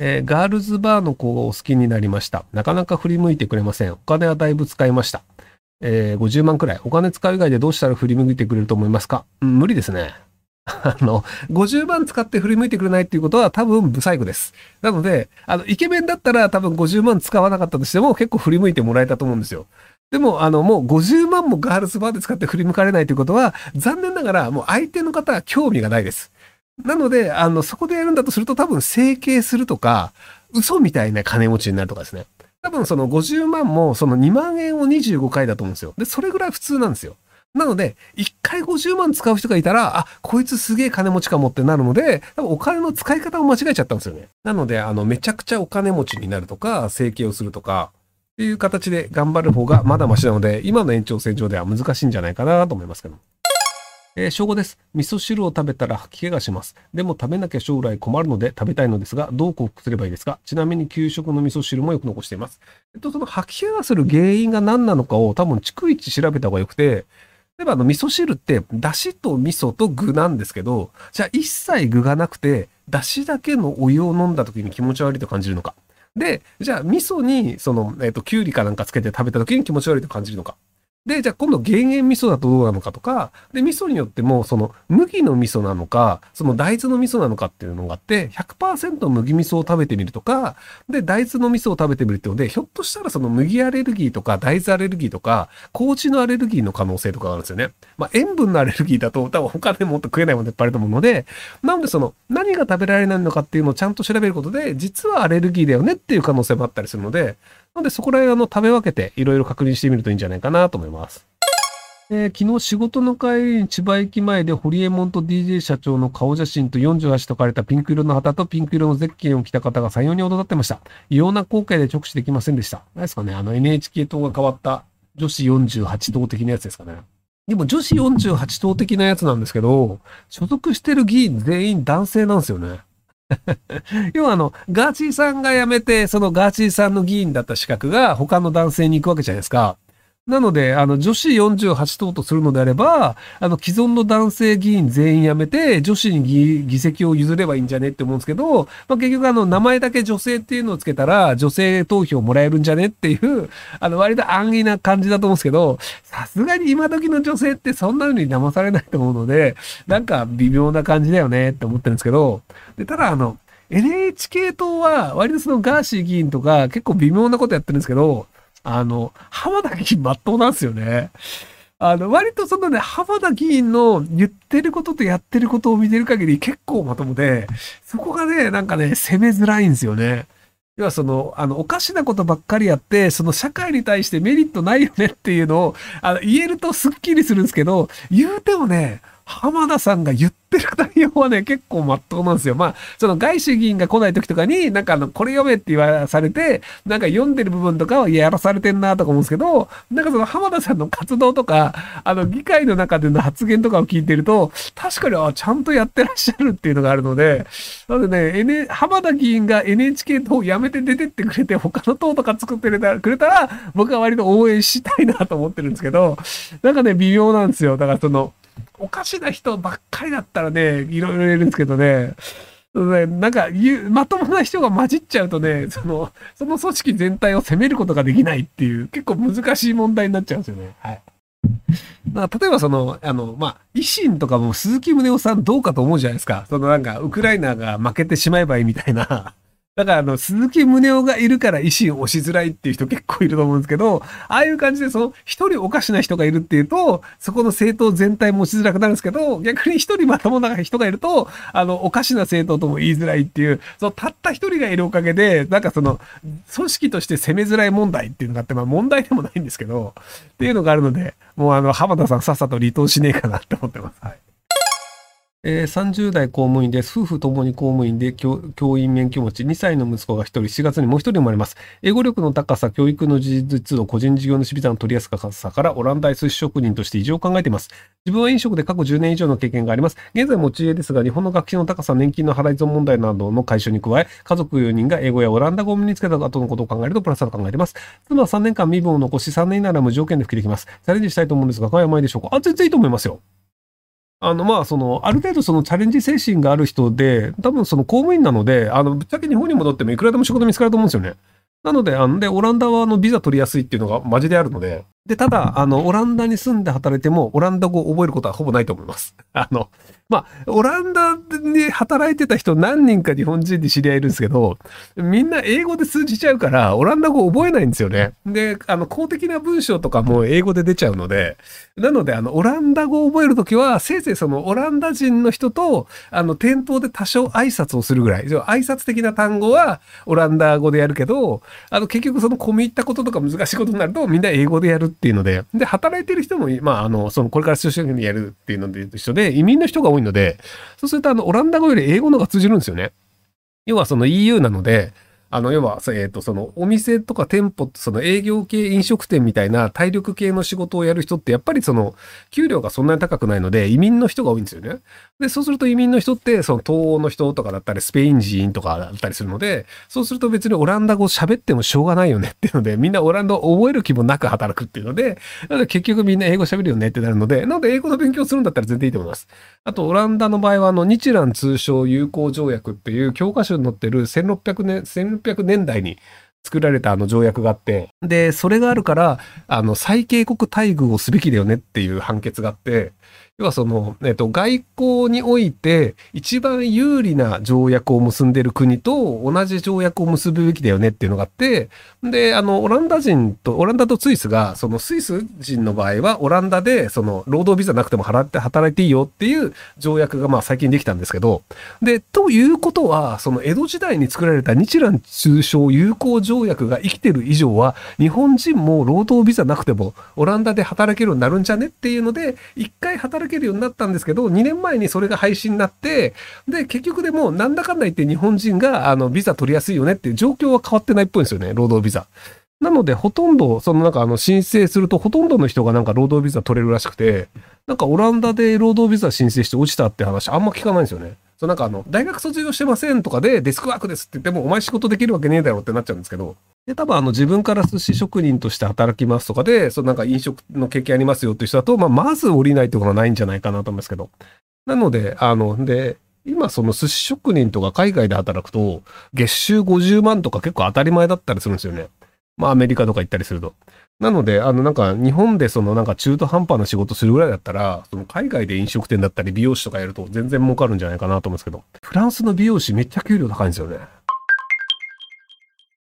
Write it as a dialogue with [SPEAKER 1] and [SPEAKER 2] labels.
[SPEAKER 1] えーガールズバーの子をお好きになりました。なかなか振り向いてくれません。お金はだいぶ使いました。えー50万くらい。お金使う以外でどうしたら振り向いてくれると思いますか、うん、無理ですね。あの、50万使って振り向いてくれないっていうことは多分不細工です。なので、あの、イケメンだったら多分50万使わなかったとしても結構振り向いてもらえたと思うんですよ。でも、あの、もう50万もガールズバーで使って振り向かれないということは、残念ながらもう相手の方は興味がないです。なので、あの、そこでやるんだとすると多分整形するとか、嘘みたいな金持ちになるとかですね。多分その50万もその2万円を25回だと思うんですよ。で、それぐらい普通なんですよ。なので、1回50万使う人がいたら、あ、こいつすげえ金持ちかもってなるので、多分お金の使い方を間違えちゃったんですよね。なので、あの、めちゃくちゃお金持ちになるとか、整形をするとか、っていう形で頑張る方がまだマシなので、今の延長線上では難しいんじゃないかなと思いますけど。えー、正午です。味噌汁を食べたら吐き気がします。でも食べなきゃ将来困るので食べたいのですが、どう克服すればいいですか？ちなみに給食の味噌汁もよく残しています。えっと、その吐き気がする原因が何なのかを多分逐一調べた方がよくて、例えばあの味噌汁って、だしと味噌と具なんですけど、じゃあ一切具がなくて、だしだけのお湯を飲んだ時に気持ち悪いと感じるのか。で、じゃあ味噌に、その、えっ、と、きゅうりかなんかつけて食べた時に気持ち悪いと感じるのか。で、じゃあ今度減塩味噌だとどうなのかとか、で、味噌によっても、その麦の味噌なのか、その大豆の味噌なのかっていうのがあって、100%麦味噌を食べてみるとか、で、大豆の味噌を食べてみるっていうので、ひょっとしたらその麦アレルギーとか大豆アレルギーとか、麹のアレルギーの可能性とかがあるんですよね。まあ、塩分のアレルギーだと多分他でもっと食えないものいっぱいあると思うので、なのでその何が食べられないのかっていうのをちゃんと調べることで、実はアレルギーだよねっていう可能性もあったりするので、のでそこら辺あの食べ分けていろいろ確認してみるといいんじゃないかなと思います。えー昨日仕事の帰りに千葉駅前でホリエモンと DJ 社長の顔写真と48と書かれたピンク色の旗とピンク色のゼッケンを着た方が採用に踊ってました。異様な光景で直視できませんでした。何ですかねあの NHK 党が変わった女子48党的なやつですかね。でも女子48党的なやつなんですけど、所属してる議員全員男性なんですよね。要はあの、ガーチーさんが辞めて、そのガーチーさんの議員だった資格が他の男性に行くわけじゃないですか。なので、あの、女子48党とするのであれば、あの、既存の男性議員全員辞めて、女子に議席を譲ればいいんじゃねって思うんですけど、まあ、結局あの、名前だけ女性っていうのをつけたら、女性投票もらえるんじゃねっていう、あの、割と安易な感じだと思うんですけど、さすがに今時の女性ってそんなのに騙されないと思うので、なんか微妙な感じだよねって思ってるんですけど、で、ただあの、NHK 党は割とそのガーシー議員とか結構微妙なことやってるんですけど、あの、浜田議員真っ当なんですよね。あの、割とそのね、浜田議員の言ってることとやってることを見てる限り結構まともで、そこがね、なんかね、攻めづらいんですよね。要はその、あの、おかしなことばっかりやって、その社会に対してメリットないよねっていうのを、あの、言えるとスッキリするんですけど、言うてもね、浜田さんが言っってる内容はね、結構まっとうなんですよ。まあ、その外資議員が来ない時とかに、なんかあの、これ読めって言わされて、なんか読んでる部分とかはやらされてんなとか思うんですけど、なんかその浜田さんの活動とか、あの、議会の中での発言とかを聞いてると、確かに、あ、ちゃんとやってらっしゃるっていうのがあるので、なのでね、N、浜田議員が NHK 党を辞めて出てってくれて、他の党とか作ってくれたくれたら、僕は割と応援したいなと思ってるんですけど、なんかね、微妙なんですよ。だからその、おかしな人ばっかりだったらね、いろいろ言えるんですけどね、ねなんか言う、まともな人が混じっちゃうとね、その、その組織全体を責めることができないっていう、結構難しい問題になっちゃうんですよね。はい。だから例えばその、あの、まあ、維新とかも鈴木宗男さんどうかと思うじゃないですか。そのなんか、ウクライナが負けてしまえばいいみたいな。だからあの、鈴木宗男がいるから維新を押しづらいっていう人結構いると思うんですけど、ああいう感じでその一人おかしな人がいるっていうと、そこの政党全体も押しづらくなるんですけど、逆に一人まともな人がいると、あの、おかしな政党とも言いづらいっていう、そのたった一人がいるおかげで、なんかその、組織として攻めづらい問題っていうのがあって、まあ問題でもないんですけど、っていうのがあるので、もうあの、浜田さんさっさと離党しねえかなって思ってます。はい。えー30代公務員です。夫婦ともに公務員で教員免許持ち、2歳の息子が1人、7月にもう1人生まれます。英語力の高さ、教育の事実度、個人事業のビザの取りやすさから、オランダへ寿司職人として移住を考えています。自分は飲食で過去10年以上の経験があります。現在持ち家ですが、日本の学費の高さ、年金の払い損問題などの解消に加え、家族4人が英語やオランダ語を身につけた後のことを考えると、プラスだと考えています。妻は3年間身分を残し、3年以内なら無条件で復帰できます。チャレンジしたいと思うんですが、いかが甘いでしょうか？あ、全然いいと思いますよ。あの、まあ、その、ある程度そのチャレンジ精神がある人で、多分その公務員なので、あの、ぶっちゃけ日本に戻ってもいくらでも仕事見つかると思うんですよね。なので、あの、で、オランダはあの、ビザ取りやすいっていうのがマジであるので、で、ただ、あの、オランダに住んで働いても、オランダ語を覚えることはほぼないと思います。あの、まあ、オランダに働いてた人何人か日本人で知り合いいるんですけど、みんな英語で通じちゃうから、オランダ語覚えないんですよね。で、あの、公的な文章とかも英語で出ちゃうので、なので、あの、オランダ語を覚えるときは、せいぜいそのオランダ人の人と、あの、店頭で多少挨拶をするぐらい、挨拶的な単語はオランダ語でやるけど、あの、結局その込み入ったこととか難しいことになると、みんな英語でやるっていうので、で、働いてる人も、まあ、あの、その、これから就職にやるっていうので一緒で、移民の人が多いので、そうすると、あの、オランダ語より英語の方が通じるんですよね。要はその EU なので、あの、要は、えっ、ー、と、その、お店とか店舗、その営業系飲食店みたいな体力系の仕事をやる人って、やっぱりその、給料がそんなに高くないので、移民の人が多いんですよね。で、そうすると移民の人って、その、東欧の人とかだったり、スペイン人とかだったりするので、そうすると別にオランダ語喋ってもしょうがないよねっていうので、みんなオランダを覚える気もなく働くっていうので、なので結局みんな英語喋るよねってなるので、なので英語の勉強するんだったら全然いいと思います。あと、オランダの場合は、あの、日蘭通商友好条約っていう教科書に載ってる1600年、1600 600年代に作られたあの条約があって、で、それがあるから、あの、最恵国待遇をすべきだよねっていう判決があって、要はその、えっと、外交において一番有利な条約を結んでる国と同じ条約を結ぶべきだよねっていうのがあって、で、あの、オランダ人と、オランダとスイスが、そのスイス人の場合はオランダで、その、労働ビザなくても払って働いていいよっていう条約がまあ最近できたんですけど、で、ということは、その江戸時代に作られた日蘭通商友好条約が生きてる以上は、日本人も労働ビザなくてもオランダで働けるようになるんじゃねっていうので、一回働けるようになったんですけど、2年前にそれが廃止になって、で、結局でも、なんだかんだ言って日本人が、あの、ビザ取りやすいよねっていう状況は変わってないっぽいんですよね、労働ビザ。なので、ほとんど、そのなんかあの申請すると、ほとんどの人がなんか労働ビザ取れるらしくて、なんかオランダで労働ビザ申請して落ちたって話あんま聞かないんですよね。そうなんかあの、大学卒業してませんとかでデスクワークですって言っても、お前仕事できるわけねえだろってなっちゃうんですけど、で、多分あの自分から寿司職人として働きますとかで、そのなんか飲食の経験ありますよって人だと、まあ、まず降りないってことはないんじゃないかなと思いますけど。なので、あの、で、今その寿司職人とか海外で働くと、月収50万とか結構当たり前だったりするんですよね。まあアメリカとか行ったりすると。なので、あのなんか日本でそのなんか中途半端な仕事するぐらいだったら、その海外で飲食店だったり美容師とかやると全然儲かるんじゃないかなと思うんですけど、フランスの美容師めっちゃ給料高いんですよね。